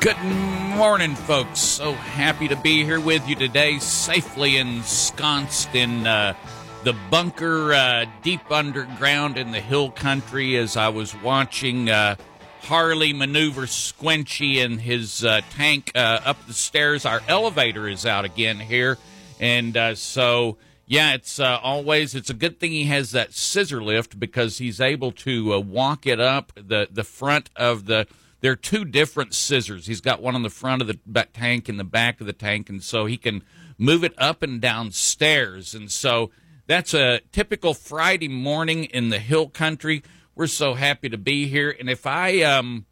Good morning, folks. So happy to be here with you today, safely ensconced in uh, the bunker uh, deep underground in the hill country as I was watching uh, Harley maneuver Squinchy and his uh, tank uh, up the stairs. Our elevator is out again here. And uh, so, yeah, it's always, it's a good thing he has that scissor lift because he's able to walk it up the, the front of the there are two different scissors. He's got one on the front of the tank and the back of the tank, and so he can move it up and down stairs. And so that's a typical Friday morning in the hill country. We're so happy to be here. And if I um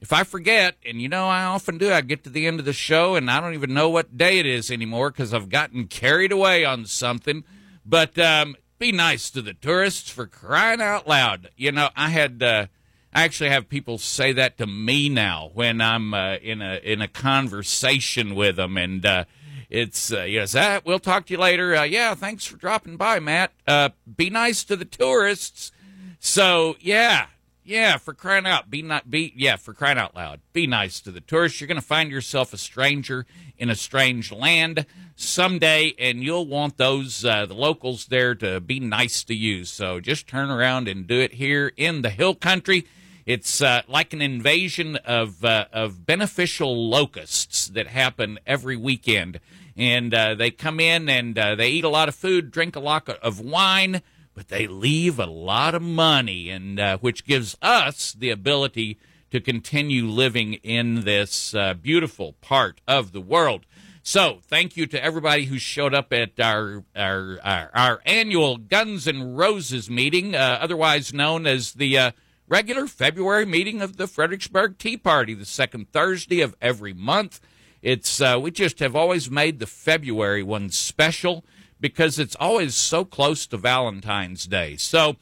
if I forget, and you know I often do, I get to the end of the show and I don't even know what day it is anymore because I've gotten carried away on something. But um, be nice to the tourists for crying out loud. You know, I had. Uh, I actually have people say that to me now when I'm uh, in a in a conversation with them, and uh, it's uh, yes, ah, we'll talk to you later. Uh, yeah, thanks for dropping by, Matt. Uh, be nice to the tourists. So yeah, yeah, for crying out, be not be yeah, for crying out loud, be nice to the tourists. You're going to find yourself a stranger in a strange land someday, and you'll want those uh, the locals there to be nice to you. So just turn around and do it here in the hill country. It's uh, like an invasion of uh, of beneficial locusts that happen every weekend, and uh, they come in and uh, they eat a lot of food, drink a lot of wine, but they leave a lot of money, and uh, which gives us the ability to continue living in this uh, beautiful part of the world. So, thank you to everybody who showed up at our our our, our annual Guns and Roses meeting, otherwise known as the regular February meeting of the Fredericksburg Tea Party, the second Thursday of every month. It's uh, we just have always made the February one special because it's always so close to Valentine's Day. So,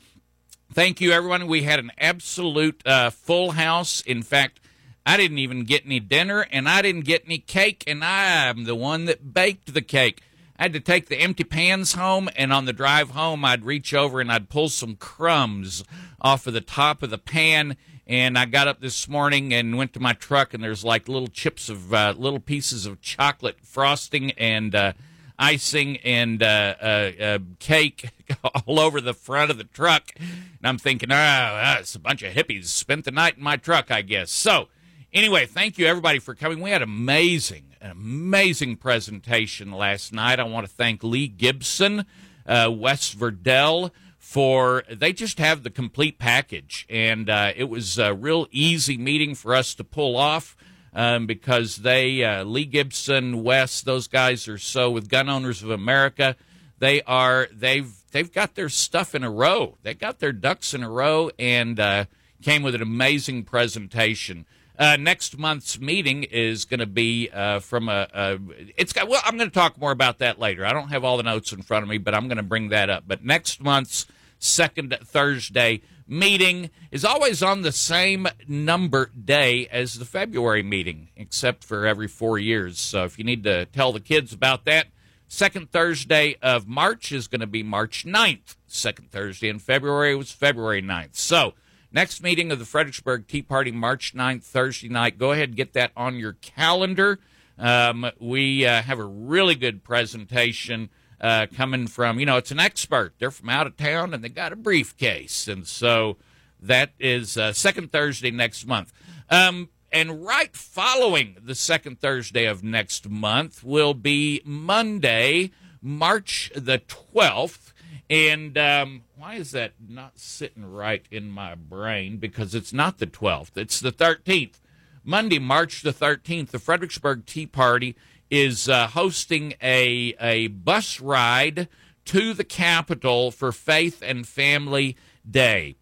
thank you, everyone. We had an absolute uh, full house. In fact, I didn't even get any dinner, and I didn't get any cake, and I'm the one that baked the cake. I had to take the empty pans home, and on the drive home, I'd reach over and I'd pull some crumbs off of the top of the pan. And I got up this morning and went to my truck, and there's like little chips of uh, little pieces of chocolate frosting and uh, icing and uh, uh, uh cake all over the front of the truck. And I'm thinking, oh, it's a bunch of hippies spent the night in my truck, I guess. So, anyway, thank you everybody for coming. We had amazing an amazing presentation last night. I want to thank Lee Gibson, uh, Wes Verdell for they just have the complete package, and uh, it was a real easy meeting for us to pull off. Um, because they uh, Lee Gibson, Wes, those guys are so with Gun Owners of America. They are they've they've got their stuff in a row. They got their ducks in a row and uh, came with an amazing presentation. Uh, next month's meeting is going to be uh, from a, a, It's got. Well, I'm going to talk more about that later. I don't have all the notes in front of me, but I'm going to bring that up. But next month's second Thursday meeting is always on the same number day as the February meeting, except for every four years. So if you need to tell the kids about that, second Thursday of March is going to be March 9th. Second Thursday in February was February 9th. So Next meeting of the Fredericksburg Tea Party, March 9th, Thursday night. Go ahead and get that on your calendar. Um, we uh, have a really good presentation uh, coming from, you know, it's an expert. They're from out of town and they got a briefcase. And so that is uh, second Thursday next month. Um, and right following the second Thursday of next month will be Monday, March the 12th. And um, why is that not sitting right in my brain? Because it's not the 12th, it's the 13th. Monday, March the 13th, the Fredericksburg Tea Party is uh, hosting a, a bus ride to the Capitol for Faith and Family Day.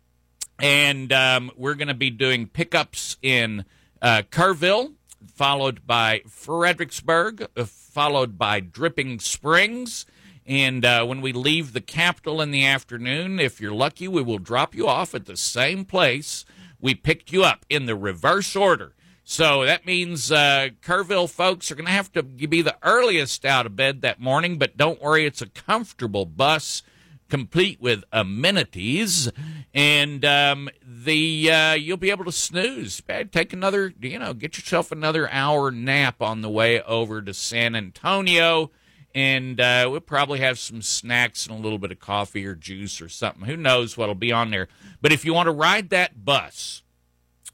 And um, we're going to be doing pickups in uh, Kerrville, followed by Fredericksburg, uh, followed by Dripping Springs. And uh, when we leave the capital in the afternoon, if you're lucky, we will drop you off at the same place we picked you up in the reverse order. So that means uh, Kerrville folks are going to have to be the earliest out of bed that morning, but don't worry, it's a comfortable bus complete with amenities, and um, the uh, you'll be able to snooze. Take another, you know, get yourself another hour nap on the way over to San Antonio, and uh, we'll probably have some snacks and a little bit of coffee or juice or something. Who knows what'll be on there? But if you want to ride that bus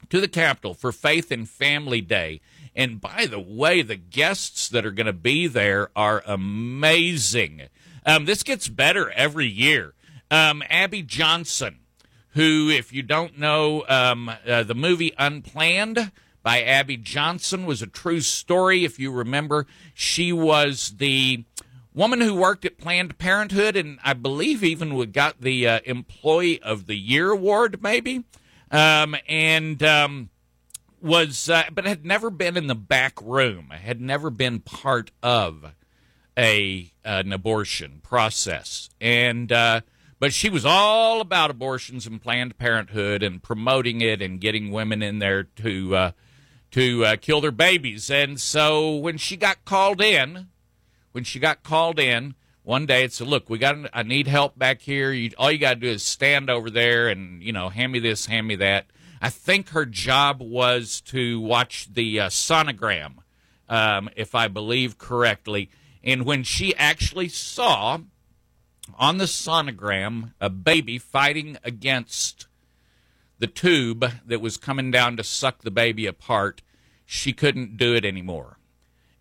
to the Capitol for Faith and Family Day. And by the way, the guests that are going to be there are amazing. Um, this gets better every year. Um, Abby Johnson, who, if you don't know, um, uh, the movie Unplanned by Abby Johnson was a true story. If you remember, she was the woman who worked at Planned Parenthood, and I believe even got the uh, Employee of the Year award, maybe. Um, and um, was, uh, but had never been in the back room, had never been part of a an abortion process, and uh, but she was all about abortions and Planned Parenthood and promoting it and getting women in there to uh, to uh, kill their babies. And so when she got called in, when she got called in one day, it said, "Look, we got I need help back here. You, all you got to do is stand over there and you know hand me this, hand me that." I think her job was to watch the uh, sonogram, um, if I believe correctly and when she actually saw on the sonogram a baby fighting against the tube that was coming down to suck the baby apart, she couldn't do it anymore.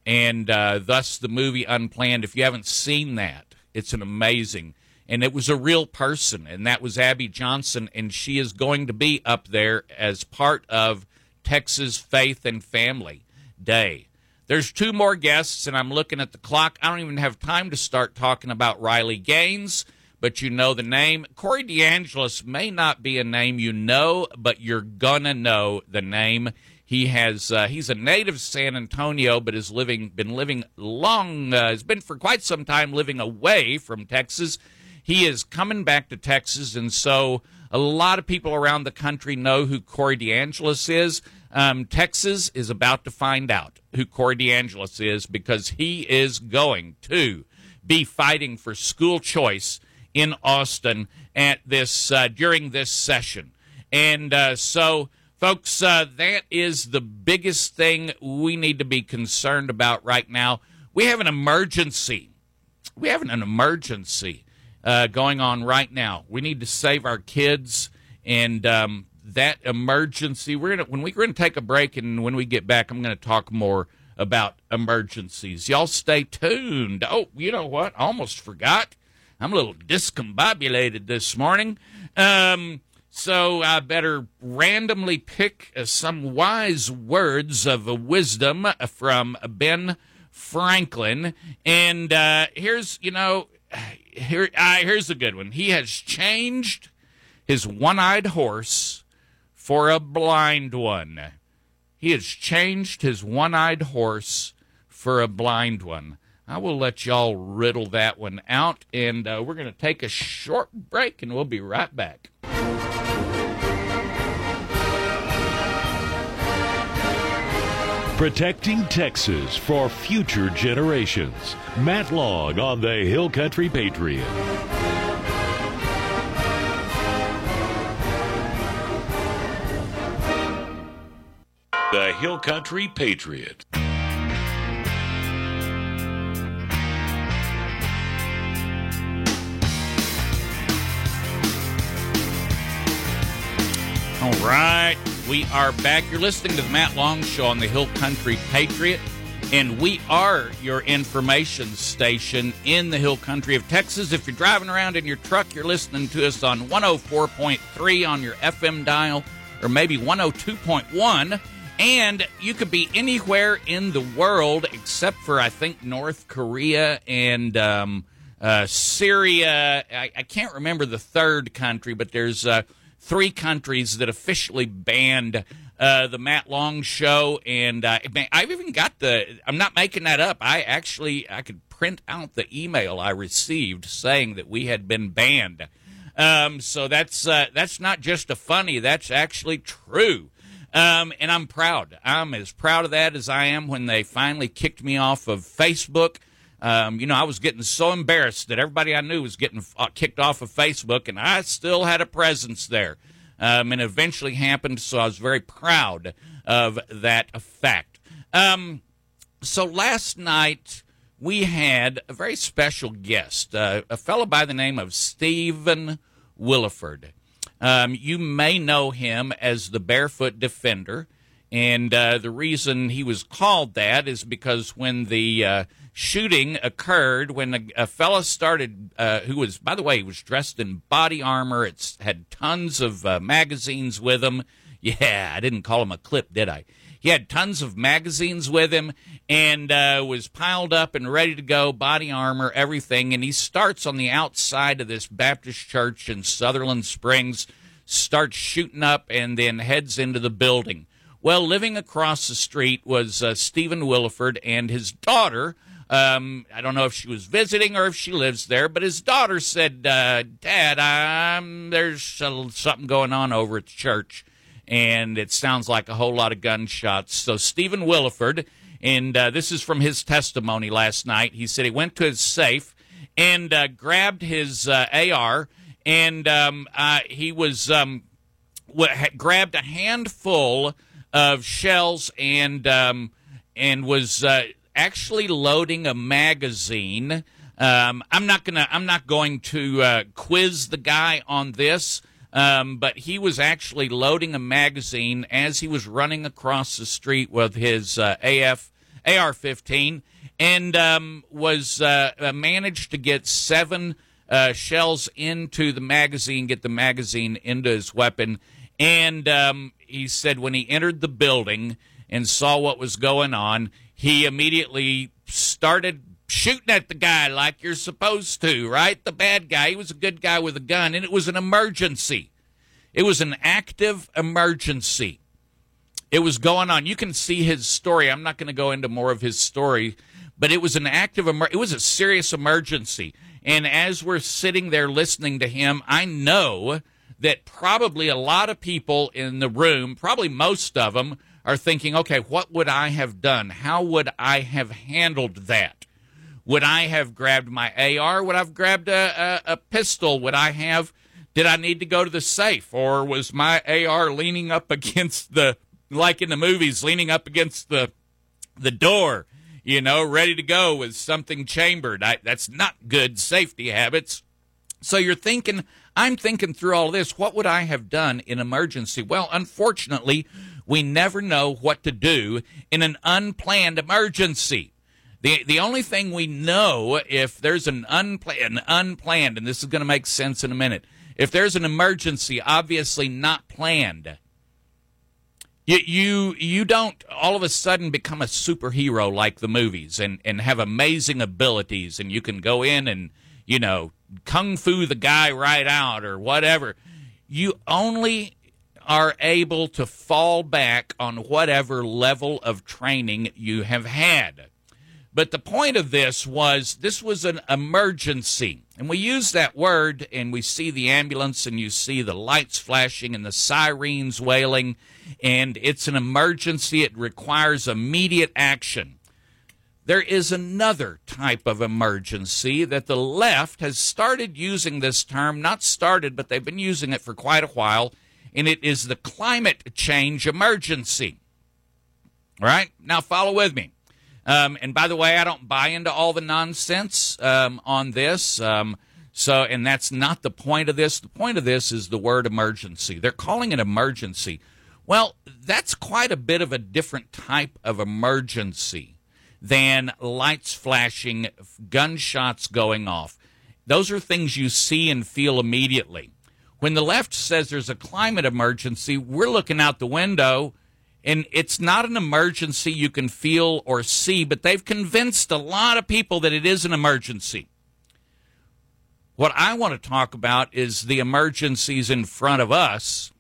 And uh, thus the movie Unplanned. If you haven't seen that, it's an amazing. And it was a real person, and that was Abby Johnson, and she is going to be up there as part of Texas Faith and Family Day. There's two more guests, and I'm looking at the clock. I don't even have time to start talking about Riley Gaines, but you know the name. Corey DeAngelis may not be a name you know, but you're gonna know the name. He has uh, he's a native San Antonio, but has living been living long uh, has been for quite some time living away from Texas. He is coming back to Texas, and so a lot of people around the country know who Corey DeAngelis is. Um, Texas is about to find out who Corey DeAngelis is because he is going to be fighting for school choice in Austin at this uh, during this session, and uh, so. Folks, uh, that is the biggest thing we need to be concerned about right now. We have an emergency. We have an emergency going on right now. We need to save our kids, and um, that emergency. We're gonna when we're gonna take a break, and when we get back, I'm gonna talk more about emergencies. Y'all stay tuned. Oh, you know what? I almost forgot. I'm a little discombobulated this morning. Um, so I better randomly pick uh, some wise words of wisdom from Ben Franklin. And uh, here's, you know, here uh, here's a good one. He has changed his one-eyed horse for a blind one. He has changed his one eyed horse for a blind one. I will let y'all riddle that one out, and uh, we're going to take a short break, and we'll be right back. Protecting Texas for future generations. Matt Long on the Hill Country Patriot. The Hill Country Patriot. All right, we are back. You're listening to the Matt Long Show on the Hill Country Patriot, and we are your information station in the Hill Country of Texas. If you're driving around in your truck, you're listening to us on 104.3 on your FM dial, or maybe 102.1 and you could be anywhere in the world except for, I think, North Korea and um, uh, Syria. I, I, can't remember the third country, but there's uh, three countries that officially banned uh, the Matt Long show, and uh, I've even got the. I'm not making that up. I actually I could print out the email I received saying that we had been banned. Um, so that's uh, that's not just a funny. That's actually true. Um, and I'm proud. I'm as proud of that as I am when they finally kicked me off of Facebook. Um, you know, I was getting so embarrassed that everybody I knew was getting uh, kicked off of Facebook, and I still had a presence there. Um, and eventually happened, so I was very proud of that fact. Um, so last night we had a very special guest, uh, a fellow by the name of Stephen Willeford. Um, you may know him as the Barefoot Defender. And uh, the reason he was called that is because when the uh, shooting occurred, when a, a fella started, uh, who was, by the way, he was dressed in body armor, it's had tons of uh, magazines with him. Yeah, I didn't call him a clip, did I? He had tons of magazines with him and uh, was piled up and ready to go, body armor, everything. And he starts on the outside of this Baptist church in Sutherland Springs, starts shooting up, and then heads into the building. Well, living across the street was uh, Stephen Willeford and his daughter. Um, I don't know if she was visiting or if she lives there, but his daughter said, uh, "Dad, I'm, there's uh, something going on over at the church, and it sounds like a whole lot of gunshots." So Stephen Willeford, and uh, this is from his testimony last night. He said he went to his safe and uh, grabbed his uh, AR, and um, uh, he was um, grabbed a handful of shells and um, and was uh, actually loading a magazine. Um, I'm not gonna I'm not going to uh, quiz the guy on this, um, but he was actually loading a magazine as he was running across the street with his uh, AF AR-15 and um, was uh, managed to get seven. Uh, shells into the magazine, get the magazine into his weapon, and um, he said when he entered the building and saw what was going on, he immediately started shooting at the guy like you're supposed to, right? The bad guy. He was a good guy with a gun, and it was an emergency. It was an active emergency. It was going on. You can see his story. I'm not going to go into more of his story, but it was an active emer- it was a serious emergency. And as we're sitting there listening to him, I know that probably a lot of people in the room, probably most of them, are thinking, okay, what would I have done? How would I have handled that? Would I have grabbed my AR? Would I have grabbed a, a, a pistol? Would I have, did I need to go to the safe? Or was my AR leaning up against the, like in the movies, leaning up against the, the door, you know, ready to go with something chambered? I, that's not good safety habits. So you're thinking, I'm thinking through all this. What would I have done in emergency? Well, unfortunately, we never know what to do in an unplanned emergency. The, the only thing we know if there's an, unpla- an unplanned, and this is going to make sense in a minute, if there's an emergency obviously not planned, you, you you don't all of a sudden become a superhero like the movies and, and have amazing abilities and you can go in and you know kung fu the guy right out or whatever. You only are able to fall back on whatever level of training you have had. But the point of this was this was an emergency. And we use that word and we see the ambulance and you see the lights flashing and the sirens wailing. And it's an emergency. It requires immediate action. There is another type of emergency that the left has started using this term, not started, but they've been using it for quite a while, and it is the climate change emergency. All right? Now, follow with me. Um, and by the way, I don't buy into all the nonsense um, on this. Um, so, and that's not the point of this. The point of this is the word emergency. They're calling it emergency. Well, that's quite a bit of a different type of emergency than lights flashing, gunshots going off. Those are things you see and feel immediately. When the left says there's a climate emergency, we're looking out the window and it's not an emergency you can feel or see, but they've convinced a lot of people that it is an emergency. What I want to talk about is the emergencies in front of us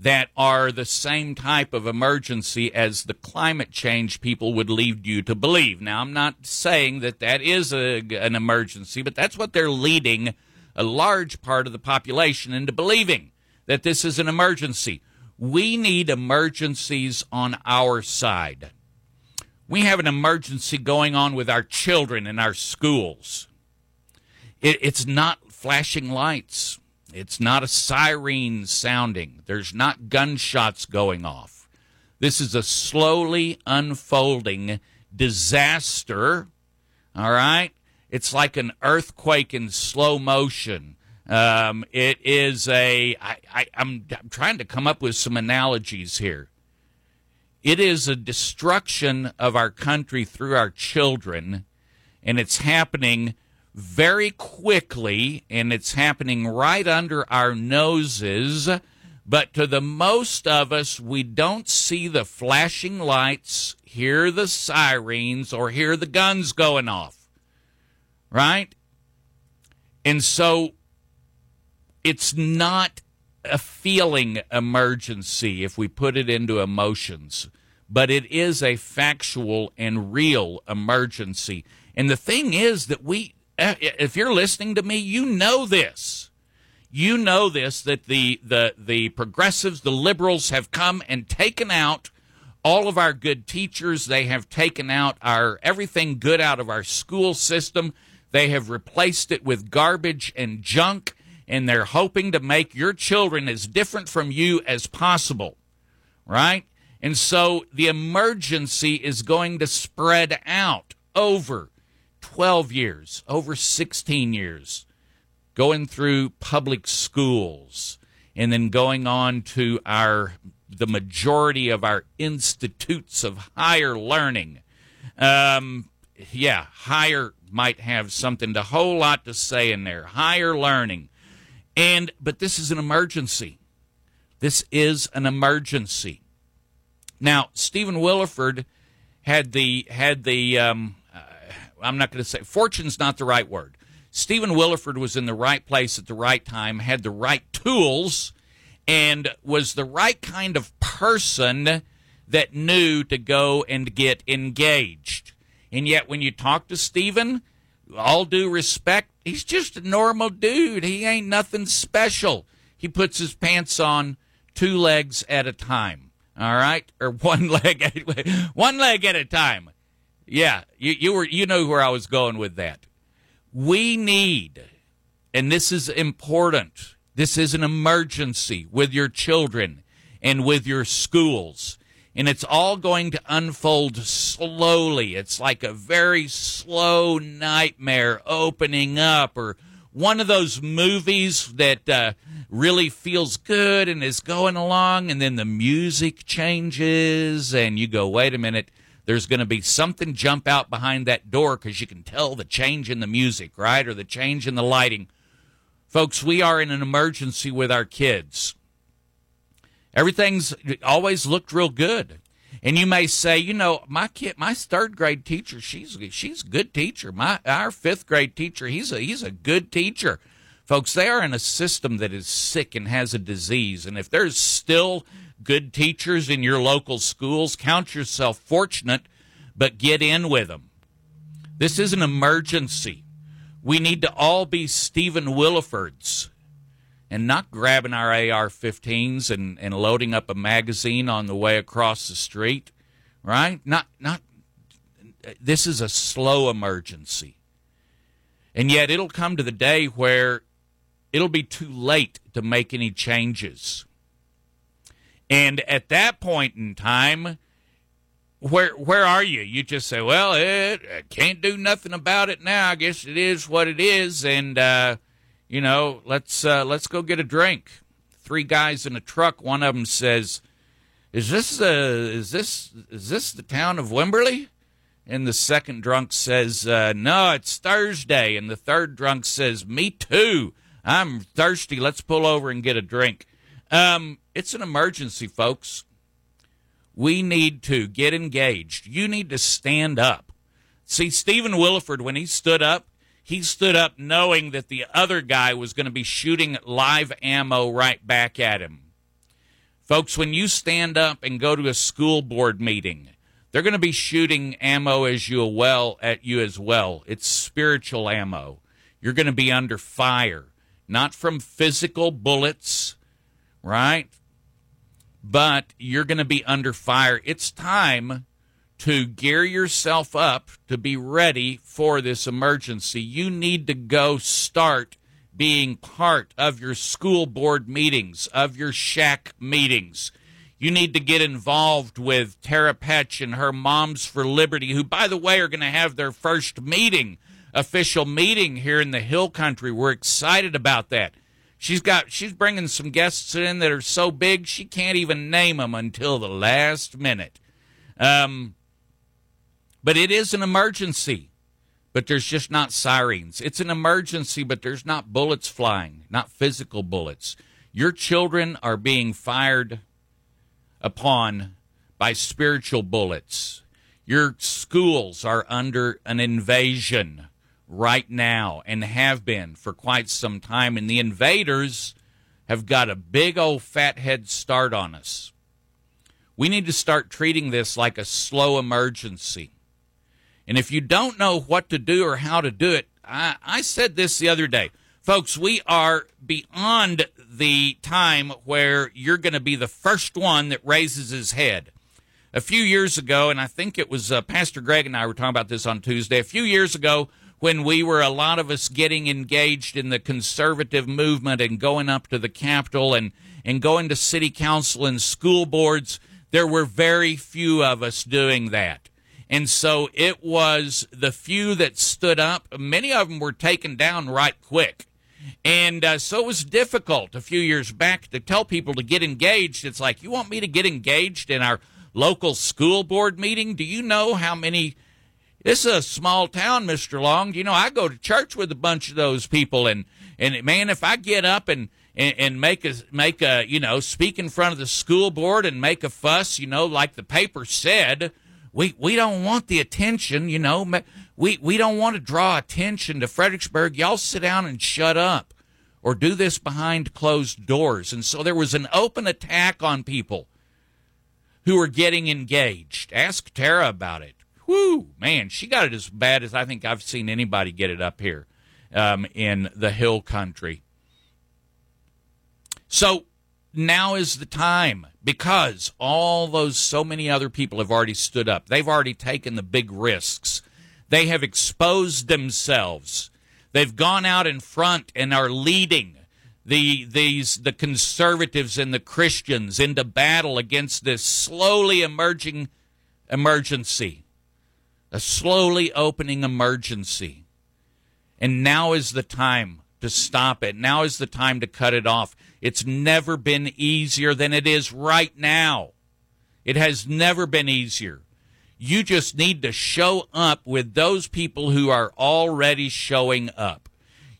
that are the same type of emergency as the climate change people would lead you to believe. Now, I'm not saying that that is a, an emergency, but that's what they're leading a large part of the population into believing that this is an emergency. We need emergencies on our side. We have an emergency going on with our children in our schools. It, it's not flashing lights. It's not a siren sounding. There's not gunshots going off. This is a slowly unfolding disaster. All right? It's like an earthquake in slow motion. Um, it is a. I, I, I'm, I'm trying to come up with some analogies here. It is a destruction of our country through our children, and it's happening very quickly, and it's happening right under our noses. But to the most of us, we don't see the flashing lights, hear the sirens, or hear the guns going off. Right? And so it's not a feeling emergency if we put it into emotions, but it is a factual and real emergency. And the thing is that we if you're listening to me, you know this. You know this that the the the progressives, the liberals have come and taken out all of our good teachers. They have taken out our everything good out of our school system. They have replaced it with garbage and junk, and they're hoping to make your children as different from you as possible. Right? And so the emergency is going to spread out over 12 years, over 16 years, going through public schools and then going on to our the majority of our institutes of higher learning. Um, yeah, higher might have something a whole lot to say in there. Higher learning. And but this is an emergency. This is an emergency. Now, Stephen Willeford had the had the um, I'm not going to say fortune's not the right word. Stephen Willeford was in the right place at the right time, had the right tools, and was the right kind of person that knew to go and get engaged. And yet, when you talk to Stephen, all due respect, he's just a normal dude. He ain't nothing special. He puts his pants on two legs at a time. All right, or one leg, one leg at a time. Yeah, you, you were you know where I was going with that. We need, and this is important. This is an emergency with your children and with your schools. And it's all going to unfold slowly. It's like a very slow nightmare opening up, or one of those movies that uh, really feels good and is going along, and then the music changes, and you go, wait a minute there's going to be something jump out behind that door because you can tell the change in the music, right? Or the change in the lighting. Folks, we are in an emergency with our kids. Everything's always looked real good. And you may say, you know, my kid, my third grade teacher, she's she's a good teacher. My our fifth grade teacher, he's a he's a good teacher. Folks, they are in a system that is sick and has a disease. And if there's still good teachers in your local schools. Count yourself fortunate, but get in with them. This is an emergency. We need to all be Stephen Willefords and not grabbing our AR 15s and, and loading up a magazine on the way across the street, right? Not, not, this is a slow emergency. And yet it'll come to the day where it'll be too late to make any changes. And at that point in time, where where are you? You just say, "Well, it, I can't do nothing about it now. I guess it is what it is." And uh, you know, let's uh, let's go get a drink. Three guys in a truck. One of them says, "Is this uh, is this is this the town of Wimberley?" And the second drunk says, uh, "No, it's Thursday." And the third drunk says, "Me too. I'm thirsty. Let's pull over and get a drink." Um, it's an emergency, folks. We need to get engaged. You need to stand up. See, Stephen Willeford, when he stood up, he stood up knowing that the other guy was going to be shooting live ammo right back at him. Folks, when you stand up and go to a school board meeting, they're going to be shooting ammo as you well at you as well. It's spiritual ammo. You're going to be under fire, not from physical bullets, right? But you're going to be under fire. It's time to gear yourself up to be ready for this emergency. You need to go start being part of your school board meetings, of your SHAC meetings. You need to get involved with Tara Petch and her Moms for Liberty, who, by the way, are going to have their first meeting, official meeting here in the Hill Country. We're excited about that. She's got she's bringing some guests in that are so big she can't even name them until the last minute. Um, but it is an emergency but there's just not sirens. It's an emergency, but there's not bullets flying, not physical bullets. Your children are being fired upon by spiritual bullets. Your schools are under an invasion right now and have been for quite some time, and the invaders have got a big old fat head start on us. We need to start treating this like a slow emergency. And if you don't know what to do or how to do it, I, I said this the other day. Folks, we are beyond the time where you're going to be the first one that raises his head. A few years ago, and I think it was uh, Pastor Greg and I were talking about this on Tuesday, a few years ago, when we were a lot of us getting engaged in the conservative movement and going up to the Capitol and, and going to city council and school boards, there were very few of us doing that. And so it was the few that stood up. Many of them were taken down right quick. And uh, so it was difficult a few years back to tell people to get engaged. It's like, you want me to get engaged in our local school board meeting? Do you know how many? This is a small town, Mr. Long. You know, I go to church with a bunch of those people. And, and man, if I get up and, and, and make a, make a, you know, speak in front of the school board and make a fuss, you know, like the paper said, we we don't want the attention, you know. We we don't want to draw attention to Fredericksburg. Y'all sit down and shut up, or do this behind closed doors. And so there was an open attack on people who were getting engaged. Ask Tara about it. Whoo, man, she got it as bad as I think I've seen anybody get it up here um, in the hill country. So now is the time because all those so many other people have already stood up. They've already taken the big risks. They have exposed themselves. They've gone out in front and are leading the these the conservatives and the Christians into battle against this slowly emerging emergency. A slowly opening emergency. And now is the time to stop it. Now is the time to cut it off. It's never been easier than it is right now. It has never been easier. You just need to show up with those people who are already showing up.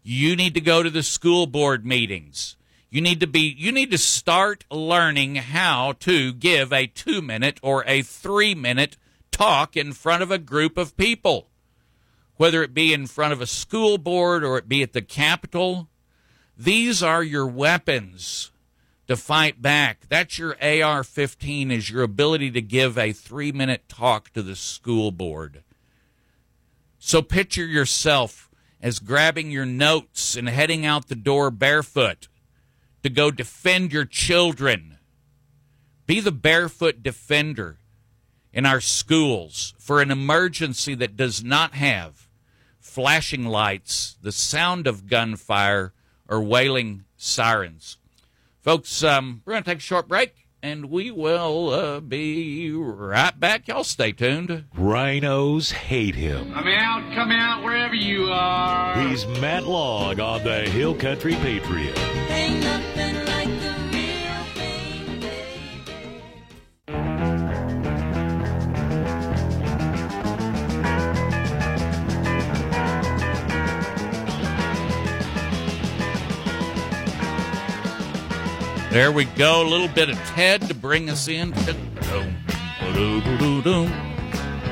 You need to go to the school board meetings. You need to be you need to start learning how to give a 2 minute or a 3 minute talk in front of a group of people. Whether it be in front of a school board or it be at the Capitol these are your weapons to fight back. That's your AR 15 is your ability to give a 3-minute talk to the school board. So picture yourself as grabbing your notes and heading out the door barefoot to go defend your children. Be the barefoot defender in our schools for an emergency that does not have flashing lights, the sound of gunfire, or wailing sirens. Folks, um, we're going to take a short break and we will uh, be right back. Y'all stay tuned. Rhinos hate him. Come out, come out wherever you are. He's Matt Long on the Hill Country Patriot. There we go. A little bit of Ted to bring us in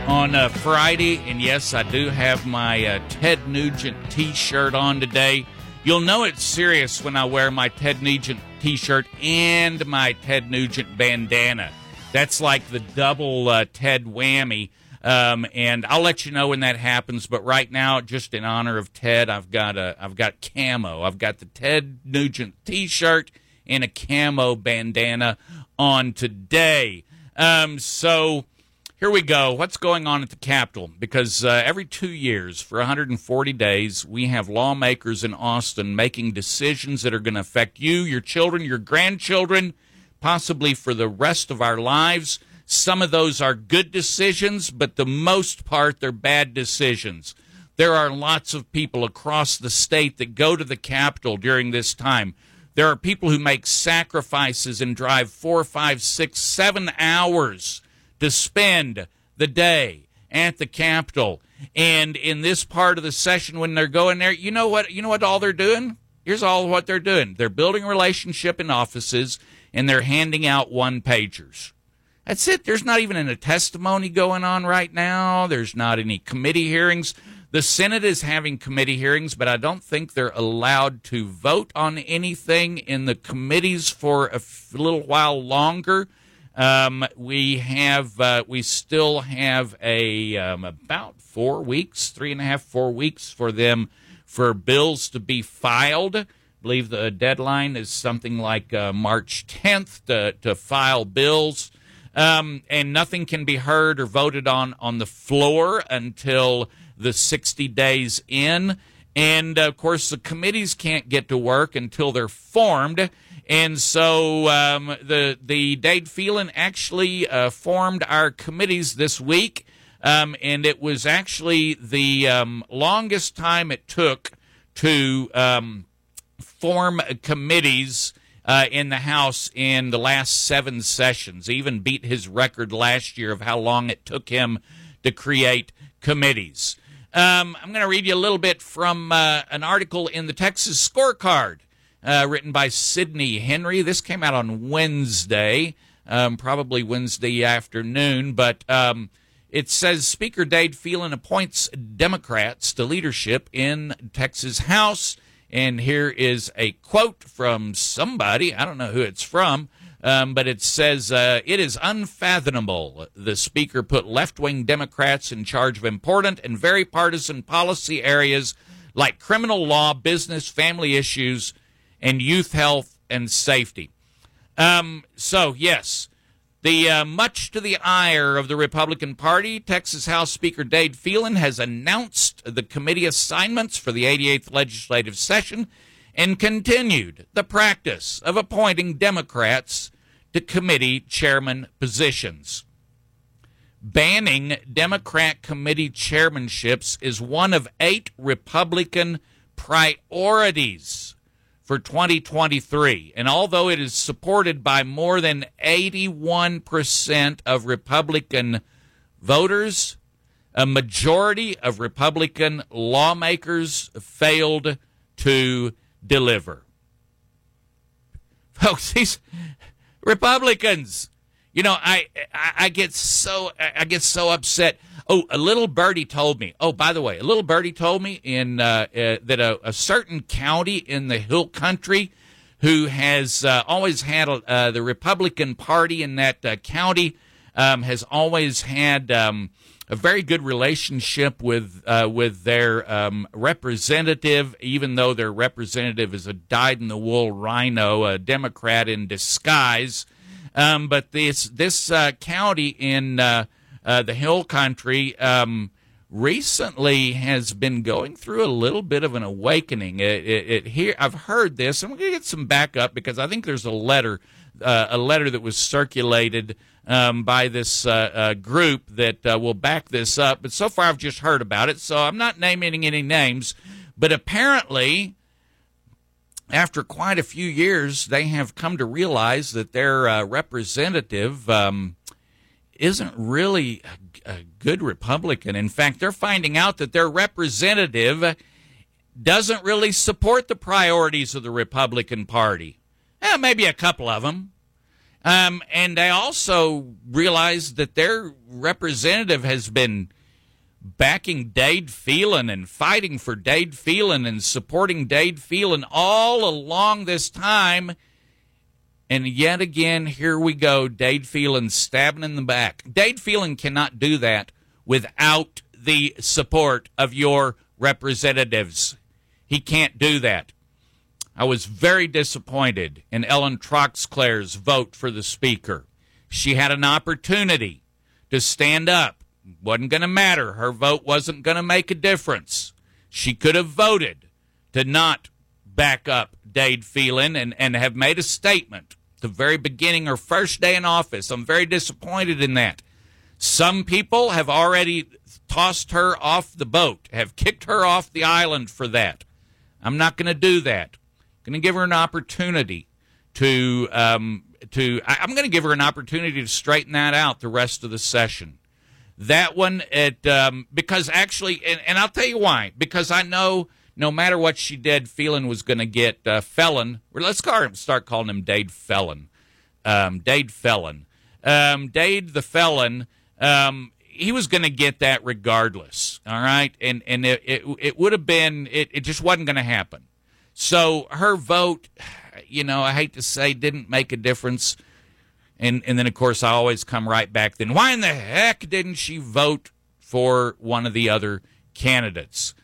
on uh, Friday. And yes, I do have my uh, Ted Nugent t shirt on today. You'll know it's serious when I wear my Ted Nugent t shirt and my Ted Nugent bandana. That's like the double uh, Ted whammy. Um, and I'll let you know when that happens. But right now, just in honor of Ted, I've got a I've got camo. I've got the Ted Nugent T-shirt and a camo bandana on today. Um, so here we go. What's going on at the Capitol? Because uh, every two years, for 140 days, we have lawmakers in Austin making decisions that are going to affect you, your children, your grandchildren, possibly for the rest of our lives. Some of those are good decisions, but the most part, they're bad decisions. There are lots of people across the state that go to the Capitol during this time. There are people who make sacrifices and drive four, five, six, seven hours to spend the day at the Capitol. And in this part of the session, when they're going there, you know what? You know what? All they're doing. Here's all what they're doing. They're building relationship in offices, and they're handing out one pagers. That's it. There's not even a testimony going on right now. There's not any committee hearings. The Senate is having committee hearings, but I don't think they're allowed to vote on anything in the committees for a f- little while longer. Um, we have uh, we still have a um, about four weeks, three and a half, four weeks for them for bills to be filed. I believe the deadline is something like uh, March 10th to, to file bills. Um, and nothing can be heard or voted on on the floor until the 60 days in. And of course, the committees can't get to work until they're formed. And so um, the the Dade Phelan actually uh, formed our committees this week, um, and it was actually the um, longest time it took to um, form committees uh, in the House in the last seven sessions. Even beat his record last year of how long it took him to create committees. Um, I'm going to read you a little bit from uh, an article in the Texas Scorecard uh, written by Sydnie Henry. This came out on Wednesday, um, probably Wednesday afternoon, but um, it says Speaker Dade Phelan appoints Democrats to leadership in Texas House. And here is a quote from somebody. I don't know who it's from, um, but it says, uh, It is unfathomable. The Speaker put left wing Democrats in charge of important and very partisan policy areas like criminal law, business, family issues, and youth health and safety. Um, so, yes, the uh, much to the ire of the Republican Party, Texas House Speaker Dade Phelan has announced the committee assignments for the 88th legislative session and continued the practice of appointing Democrats to committee chairman positions. Banning Democrat committee chairmanships is one of eight Republican priorities for 2023. And although it is supported by more than 81% of Republican voters, a majority of Republican lawmakers failed to deliver. Folks, these Republicans, you know, I, I, I get so I get so upset. Oh, a little birdie told me. Oh, by the way, a little birdie told me in uh, uh, that a, a, certain county in the Hill Country, who has uh, always had uh, the Republican Party in that uh, county, um, has always had um, a very good relationship with uh, with their um, representative, even though their representative is a dyed-in-the-wool rhino, a Democrat in disguise. Um, but this this county in uh, the hill country um, recently has been going through a little bit of an awakening. It, it, it here I've heard this. and I'm going to get some backup because I think there's a letter, uh, a letter that was circulated um, by this uh, uh group that uh, will back this up. But so far, I've just heard about it, so I'm not naming any names. But apparently, after quite a few years, they have come to realize that their uh, representative. Um, isn't really a, a good Republican. In fact, they're finding out that their representative doesn't really support the priorities of the Republican Party. Eh, maybe a couple of them. Um, and they also realize that their representative has been backing Dade Phelan and fighting for Dade Phelan and supporting Dade Phelan all along this time And yet again, here we go. Dade Phelan stabbing in the back. Dade Phelan cannot do that without the support of your representatives. He can't do that. I was very disappointed in Ellen Troxclair's vote for the speaker. She had an opportunity to stand up. Wasn't going to matter. Her vote wasn't going to make a difference. She could have voted to not back up Dade Phelan and, and have made a statement the very beginning, her first day in office. I'm very disappointed in that. Some people have already tossed her off the boat, have kicked her off the island for that. I'm not going to do that. Going to give her an opportunity to um, to. I, I'm going to give her an opportunity to straighten that out the rest of the session. That one, it um, because actually, and, and I'll tell you why. Because I know no matter what she did, Phelan was going to get uh, Felon. Let's call him, start calling him Dade Felon. Um, Dade Felon. Um, Dade the Felon. Um, he was going to get that regardless. All right, and and it it, it would have been it, it just wasn't going to happen. So her vote, you know, I hate to say, didn't make a difference. And and then of course I always come right back. Then why in the heck didn't she vote for one of the other candidates?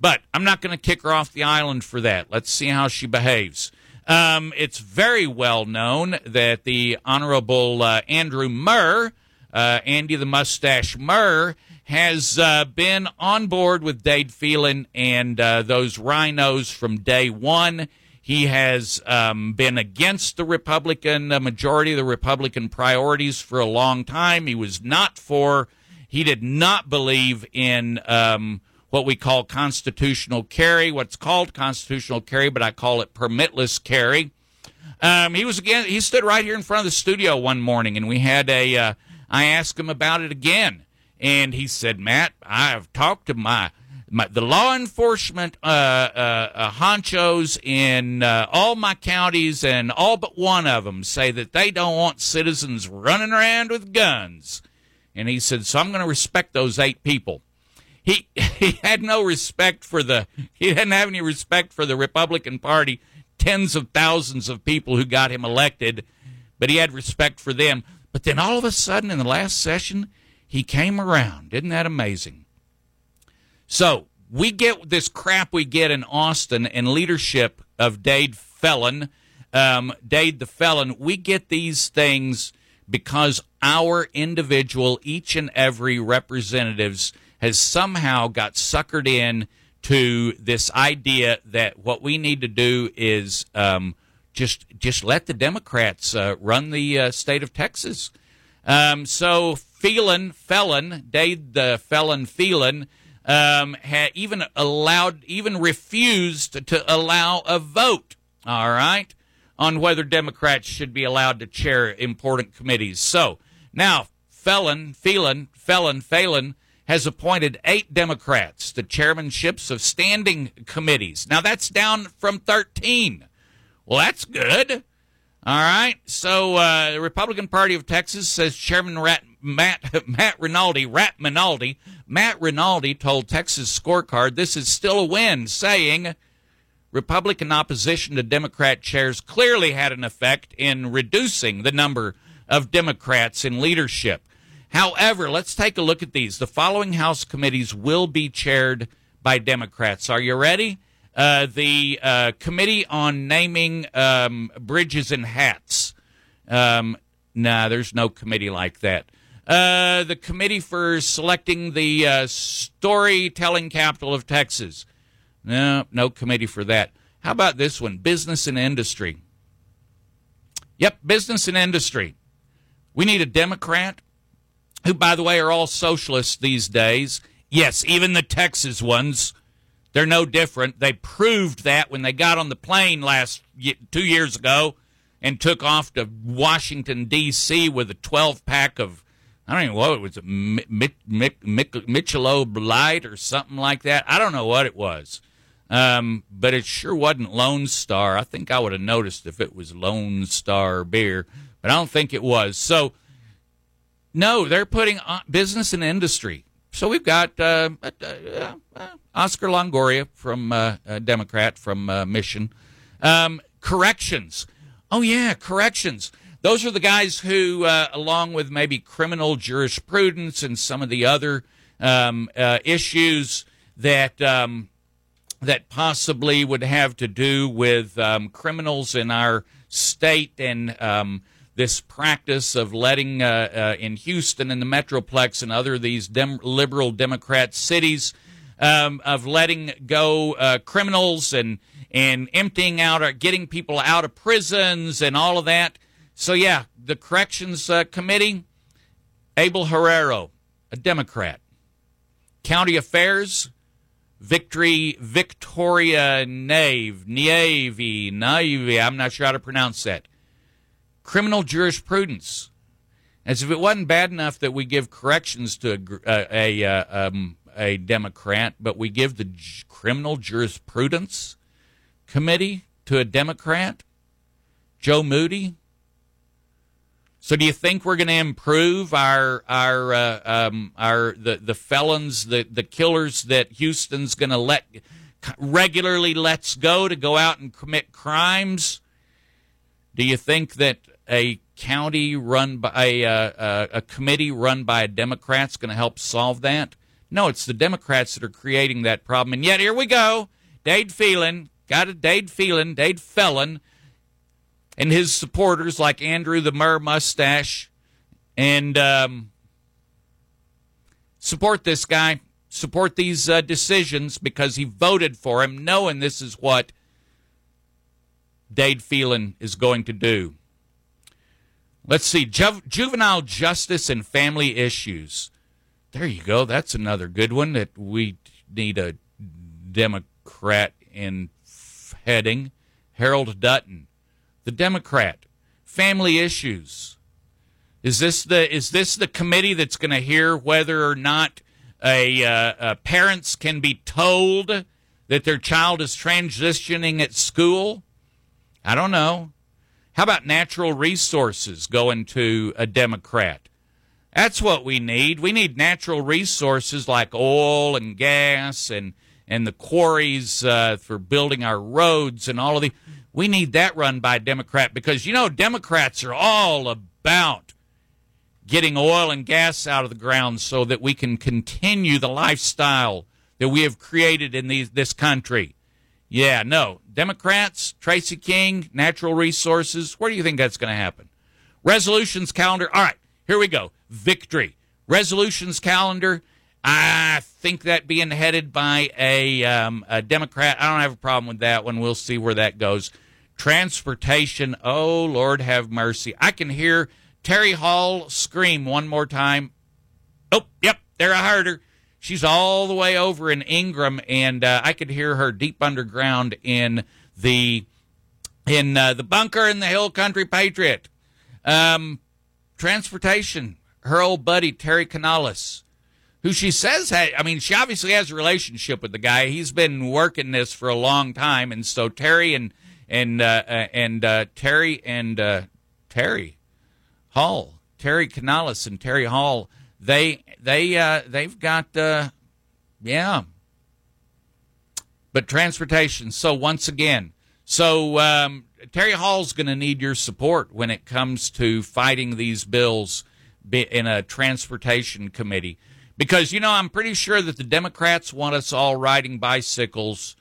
But I'm not going to kick her off the island for that. Let's see how she behaves. Um, it's very well known that the Honorable uh, Andrew Murr, uh, Andy the Mustache Murr, has uh, been on board with Dade Phelan and uh, those rhinos from day one. He has um, been against the Republican the majority of the Republican priorities for a long time. He was not for. He did not believe in. Um, what we call constitutional carry, what's called constitutional carry, but I call it permitless carry. Um, he was again. He stood right here in front of the studio one morning, and we had a. Uh, I asked him about it again, and he said, "Matt, I have talked to my, my the law enforcement uh, uh, uh honchos in uh, all my counties, and all but one of them say that they don't want citizens running around with guns." And he said, "So I'm going to respect those eight people." he he had no respect for the he didn't have any respect for the Republican Party, tens of thousands of people who got him elected, but he had respect for them. But then all of a sudden in the last session, he came around. Isn't that amazing? So we get this crap we get in Austin and leadership of Dade Felon, um, Dade the Felon. We get these things because our individual, each and every representatives has somehow got suckered in to this idea that what we need to do is um, just just let the Democrats uh, run the uh, state of Texas. Um, so Phelan, felon, Dade the felon, Phelan, um, had even allowed, even refused to allow a vote. All right, on whether Democrats should be allowed to chair important committees. So now, felon, Phelan, felon, Phelan has appointed eight Democrats to chairmanships of standing committees. Now that's down from 13. Well, that's good. All right. So uh, the Republican Party of Texas says Chairman Rat, Matt Matt Rinaldi, Rat Matt Rinaldi told Texas Scorecard this is still a win, saying Republican opposition to Democrat chairs clearly had an effect in reducing the number of Democrats in leadership. However, let's take a look at these. The following House committees will be chaired by Democrats. Are you ready? Uh, the uh, Committee on Naming um, Bridges and Hats. Um, nah, there's no committee like that. Uh, the Committee for Selecting the uh, Storytelling Capital of Texas. No, no committee for that. How about this one? Business and Industry. Yep, business and industry. We need a Democrat who, by the way, are all socialists these days. Yes, even the Texas ones. They're no different. They proved that when they got on the plane last two years ago and took off to Washington D.C. with a 12 pack of I don't even know what it was, Michelob Light or something like that. I don't know what it was, um, but it sure wasn't Lone Star. I think I would have noticed if it was Lone Star beer, but I don't think it was. So no, they're putting business and industry. So we've got uh, uh, uh, uh Oscar Longoria from uh, Democrat from uh, Mission. Um, corrections. Oh, yeah, corrections. Those are the guys who, uh, along with maybe criminal jurisprudence and some of the other um, uh, issues that um, that possibly would have to do with um, criminals in our state and um, this practice of letting uh, uh, in Houston and the Metroplex and other these dem- liberal Democrat cities um, of letting go uh, criminals and and emptying out or getting people out of prisons and all of that. So yeah, the corrections uh, committee, Abel Herrero, a Democrat. County Affairs, Victory Victoria Nave, Navy, Navy, I'm not sure how to pronounce that. Criminal jurisprudence. As if it wasn't bad enough that we give corrections to a, a, a, uh, um, a Democrat, but we give the criminal jurisprudence committee to a Democrat, Joe Moody. So, do you think we're going to improve our our uh, um, our the the felons, the the killers that Houston's going to let regularly lets go to go out and commit crimes? Do you think that a county run by a, uh, a committee run by a Democrat's going to help solve that? No, it's the Democrats that are creating that problem. And yet here we go. Dade Phelan, got a Dade Phelan, Dade Felon, and his supporters like Andrew the Murr Mustache, and um, support this guy, support these uh, decisions because he voted for him, knowing this is what Dade Phelan is going to do. Let's see, Ju- juvenile justice and family issues. There you go. That's another good one that we need a Democrat in heading. Harold Dutton, the Democrat. Family issues. Is this the is this the committee that's going to hear whether or not a, uh, a parents can be told that their child is transitioning at school? I don't know. How about natural resources going to a Democrat? That's what we need. We need natural resources like oil and gas and and the quarries uh, for building our roads and all of the. We need that run by a Democrat because you know Democrats are all about getting oil and gas out of the ground so that we can continue the lifestyle that we have created in these, this country. Yeah, no. Democrats, Tracy King, natural resources. Where do you think that's going to happen? Resolutions calendar. All right, here we go victory. Resolutions calendar. I think that being headed by a, um, a Democrat, I don't have a problem with that one. We'll see where that goes. Transportation, oh, Lord have mercy. I can hear Terry Hall scream one more time. Oh, yep, there I heard her. She's all the way over in Ingram, and uh, I could hear her deep underground in the in uh, the bunker in the Hill Country Patriot. Um, transportation, her old buddy Terry Canales, who she says had, I mean, she obviously has a relationship with the guy. He's been working this for a long time, and so Terry and and uh, uh, and uh, Terry and uh, Terry Hall, Terry Canales and Terry Hall, they they uh, they've got uh, yeah. But transportation. So once again, so um, Terry Hall's going to need your support when it comes to fighting these bills in a transportation committee because you know I'm pretty sure that the Democrats want us all riding bicycles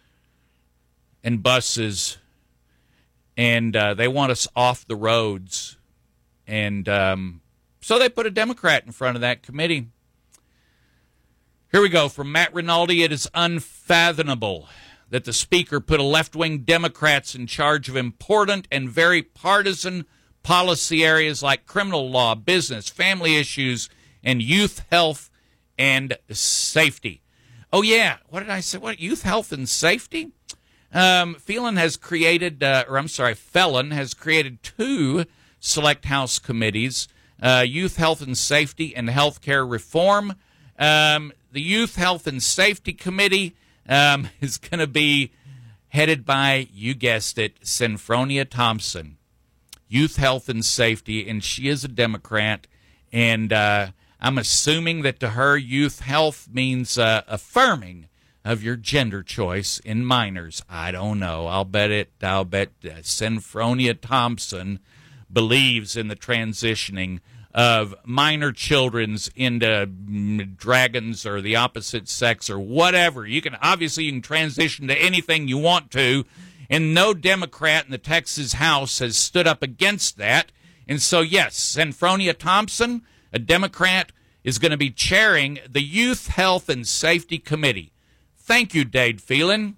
and buses, and uh, they want us off the roads, and um, so they put a Democrat in front of that committee. Here we go from Matt Rinaldi. It is unfathomable that the Speaker put a left wing Democrats in charge of important and very partisan policy areas like criminal law, business, family issues, and youth health and safety. Oh, yeah. What did I say? What? Youth health and safety? Um, Phelan has created, uh, or I'm sorry, Felon has created two select House committees uh, Youth Health and Safety and Healthcare Reform. Um, the Youth Health and Safety Committee um, is going to be headed by, you guessed it, Senfronia Thompson youth health and safety, and she is a Democrat. And uh, I'm assuming that to her, youth health means uh, affirming of your gender choice in minors. I don't know. I'll bet it. I'll bet uh, Senfronia Thompson believes in the transitioning of minor children's into dragons or the opposite sex or whatever. You can obviously you can transition to anything you want to, and no Democrat in the Texas House has stood up against that. And so, yes, Senfronia Thompson, a Democrat, is going to be chairing the Youth Health and Safety Committee. Thank you, Dade Phelan.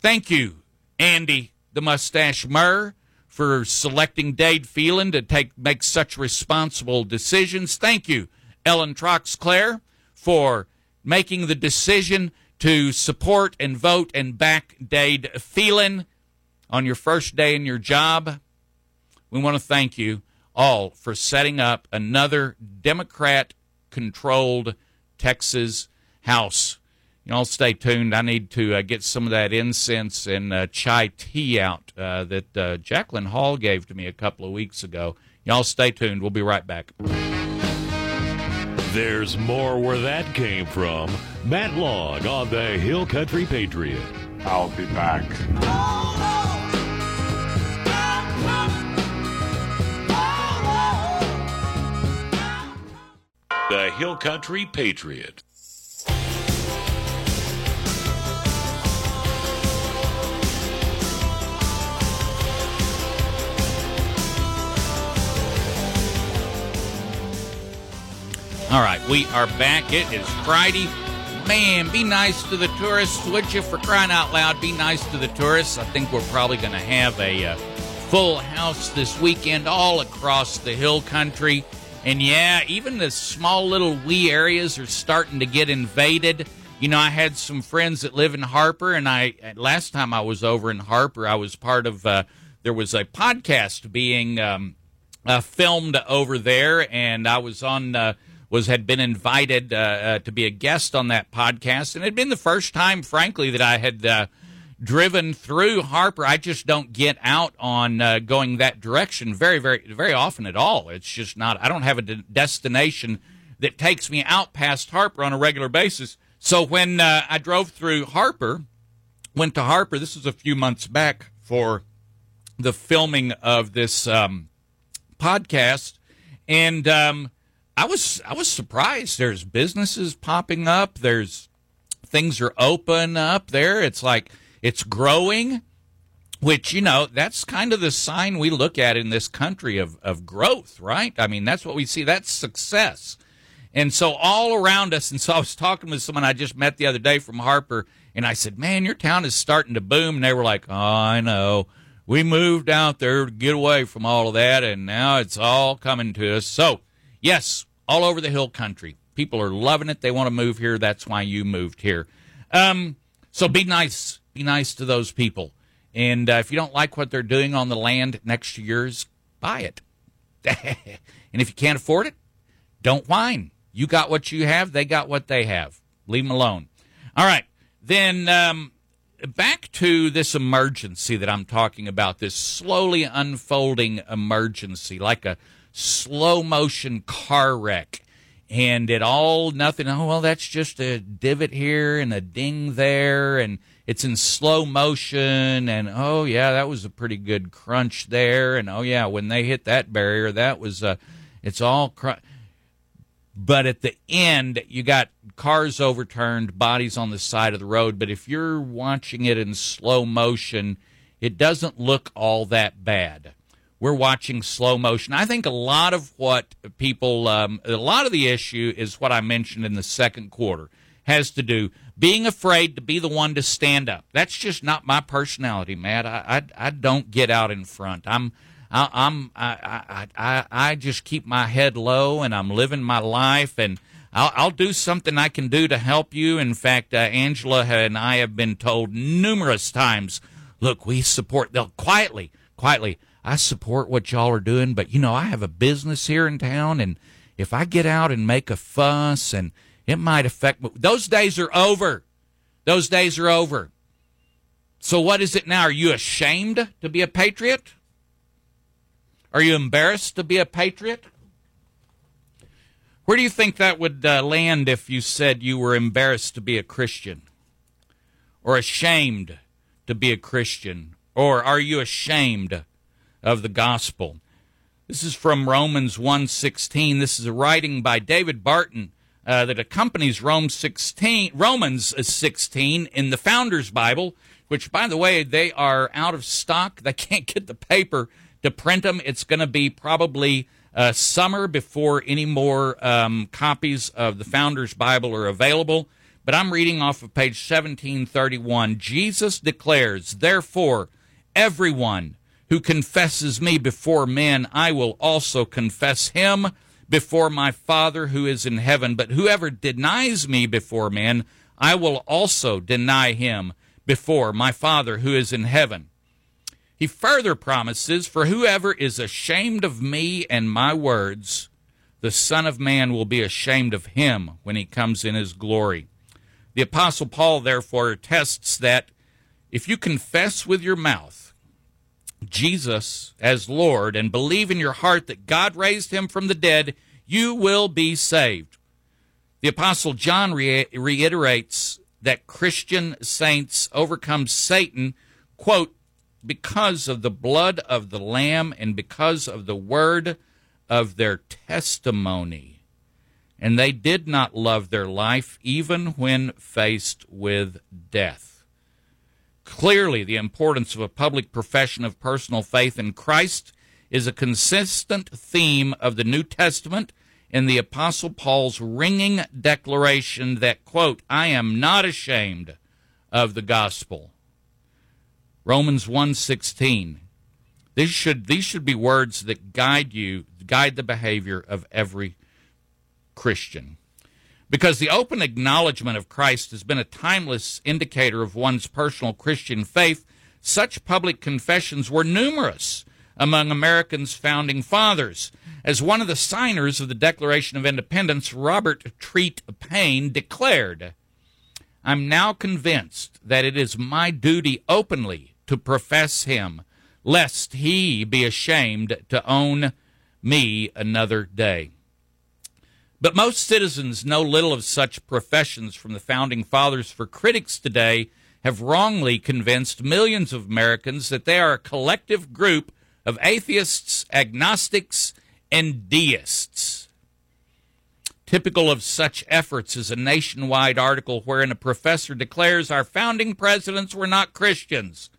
Thank you, Andy the Mustache Murr, for selecting Dade Phelan to take make such responsible decisions. Thank you, Ellen Troxclair, for making the decision to support and vote and back Dade Phelan on your first day in your job. We want to thank you all for setting up another Democrat controlled Texas House y'all stay tuned. I need to uh, get some of that incense and uh, chai tea out uh, that uh, Jacqueline Hall gave to me a couple of weeks ago. Y'all stay tuned. We'll be right back. There's more where that came from. Matt Long on the Hill Country Patriot. I'll be back. The Hill Country Patriot. All right, we are back. It is Friday. Man, be nice to the tourists, would you? For crying out loud, be nice to the tourists. I think we're probably going to have a uh, full house this weekend all across the hill country. And yeah, even the small little wee areas are starting to get invaded. You know, I had some friends that live in Harper, and I last time I was over in Harper, I was part of. Uh, there was a podcast being um, uh, filmed over there, and I was on uh, was had been invited uh, uh, to be a guest on that podcast, and it had been the first time, frankly, that I had uh, driven through Harper. I just don't get out on uh, going that direction very, very, very often at all. It's just not. I don't have a de- destination that takes me out past Harper on a regular basis. So when uh, I drove through Harper, went to Harper. This was a few months back for the filming of this um, podcast, and. Um, I was I was surprised. There's businesses popping up. There's things are open up there. It's like it's growing, which you know that's kind of the sign we look at in this country of of growth, right? I mean that's what we see. That's success. And so all around us, and so I was talking with someone I just met the other day from Harper, and I said, "Man, your town is starting to boom." And they were like, "Oh, I know. We moved out there to get away from all of that, and now it's all coming to us." So Yes, all over the hill country. People are loving it. They want to move here. That's why you moved here. Um, so be nice. Be nice to those people. And uh, if you don't like what they're doing on the land next to yours, buy it. and if you can't afford it, don't whine. You got what you have. They got what they have. Leave them alone. All right. Then um, back to this emergency that I'm talking about, this slowly unfolding emergency, like a slow motion car wreck. And it all nothing. Oh well, that's just a divot here and a ding there, and it's in slow motion. And oh yeah, that was a pretty good crunch there. And oh yeah, when they hit that barrier, that was uh, it's all. Cr- but at the end, you got cars overturned, bodies on the side of the road. But if you're watching it in slow motion, it doesn't look all that bad we're watching slow motion. I think a lot of what people, um, a lot of the issue is what I mentioned in the second quarter, has to do being afraid to be the one to stand up. That's just not my personality, Matt. I I, I don't get out in front. I'm I, I'm I, I I just keep my head low and I'm living my life and. I'll, I'll do something I can do to help you. In fact, uh, Angela and I have been told numerous times, look, we support, they'll quietly, quietly, I support what y'all are doing, but you know, I have a business here in town, and if I get out and make a fuss, and it might affect me. Those days are over. Those days are over. So, what is it now? Are you ashamed to be a patriot? Are you embarrassed to be a patriot? Where do you think that would uh, land if you said you were embarrassed to be a Christian? or ashamed to be a Christian? Or are you ashamed of the gospel? This is from Romans 1:16. This is a writing by David Barton uh, that accompanies Romans 16, Romans 16 in the Founders Bible, which, by the way, they are out of stock. They can't get the paper to print them. It's going to be probably uh, summer before any more um, copies of the Founders Bible are available. But I'm reading off of page 1731. Jesus declares, Therefore, everyone who confesses me before men, I will also confess him before my Father who is in heaven. But whoever denies me before men, I will also deny him before my Father who is in heaven. He further promises, For whoever is ashamed of me and my words, the Son of Man will be ashamed of him when he comes in his glory. The Apostle Paul, therefore, attests that if you confess with your mouth Jesus as Lord and believe in your heart that God raised him from the dead, you will be saved. The Apostle John re- reiterates that Christian saints overcome Satan, quote, because of the blood of the Lamb and because of the word of their testimony. And they did not love their life even when faced with death. Clearly, the importance of a public profession of personal faith in Christ is a consistent theme of the New Testament in the Apostle Paul's ringing declaration that, quote, I am not ashamed of the gospel Romans 1:16. These should these should be words that guide you, guide the behavior of every Christian. Because the open acknowledgement of Christ has been a timeless indicator of one's personal Christian faith, such public confessions were numerous among Americans' founding fathers. As one of the signers of the Declaration of Independence, Robert Treat Paine declared, I'm now convinced that it is my duty openly to profess him, lest he be ashamed to own me another day. But most citizens know little of such professions from the founding fathers, for critics today have wrongly convinced millions of Americans that they are a collective group of atheists, agnostics, and deists. Typical of such efforts is a nationwide article wherein a professor declares our founding presidents were not Christians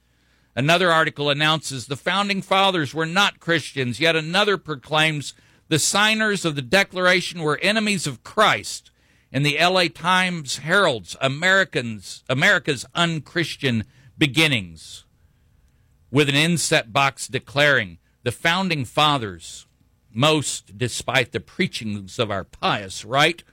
Another article announces the founding fathers were not Christians. Yet another proclaims the signers of the Declaration were enemies of Christ. And the LA Times heralds Americans, America's unchristian beginnings with an inset box declaring the founding fathers, most despite the preachings of our pious right,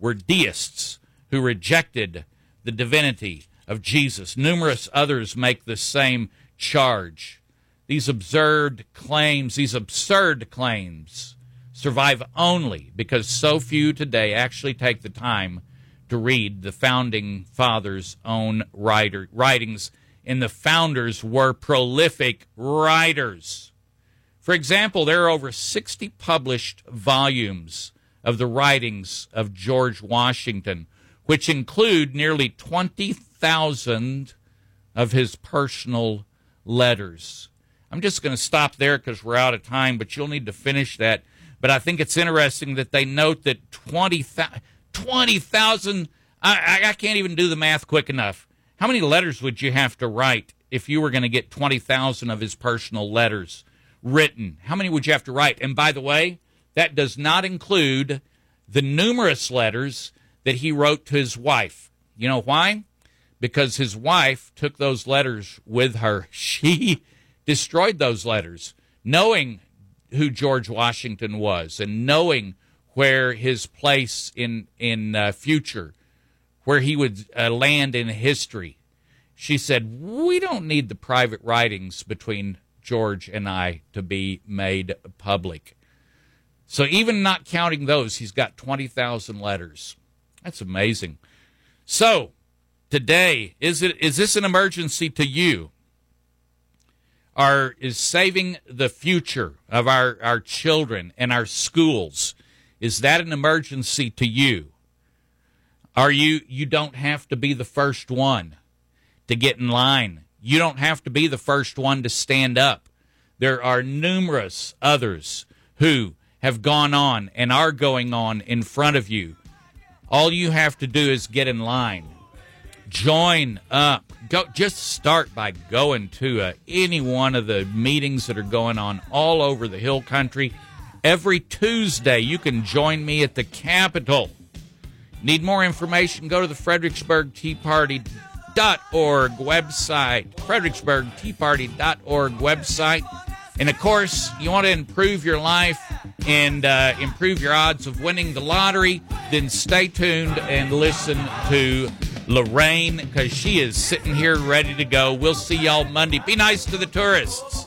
were deists who rejected the divinity of Jesus. Numerous others make the same charge. These absurd claims, these absurd claims, survive only because so few today actually take the time to read the founding fathers' own writer, writings, and the founders were prolific writers. For example, there are over 60 published volumes of the writings of George Washington, which include nearly 20,000 of his personal letters. I'm just going to stop there because we're out of time, but you'll need to finish that. But I think it's interesting that they note that 20,000, 20, I, I can't even do the math quick enough. How many letters would you have to write if you were going to get 20,000 of his personal letters written? How many would you have to write? And by the way, that does not include the numerous letters that he wrote to his wife. You know why? because his wife took those letters with her. She destroyed those letters, knowing who George Washington was and knowing where his place in in uh, future, where he would uh, land in history. She said, "We don't need the private writings between George and I to be made public." So even not counting those, he's got 20,000 letters. That's amazing. So, today is it is this an emergency to you are is saving the future of our our children and our schools is that an emergency to you are you you don't have to be the first one to get in line. You don't have to be the first one to stand up. There are numerous others who have gone on and are going on in front of you. All you have to do is get in line. Join up. Go just start by going to uh, any one of the meetings that are going on all over the hill country. Every Tuesday you can join me at the Capitol. Need more information? Go to the Fredericksburg Tea Party fredericksburgteaparty.org website, fredericksburgteaparty.org website. And of course, you want to improve your life and uh, improve your odds of winning the lottery, then stay tuned and listen to Lorraine because she is sitting here ready to go. We'll see y'all Monday. Be nice to the tourists.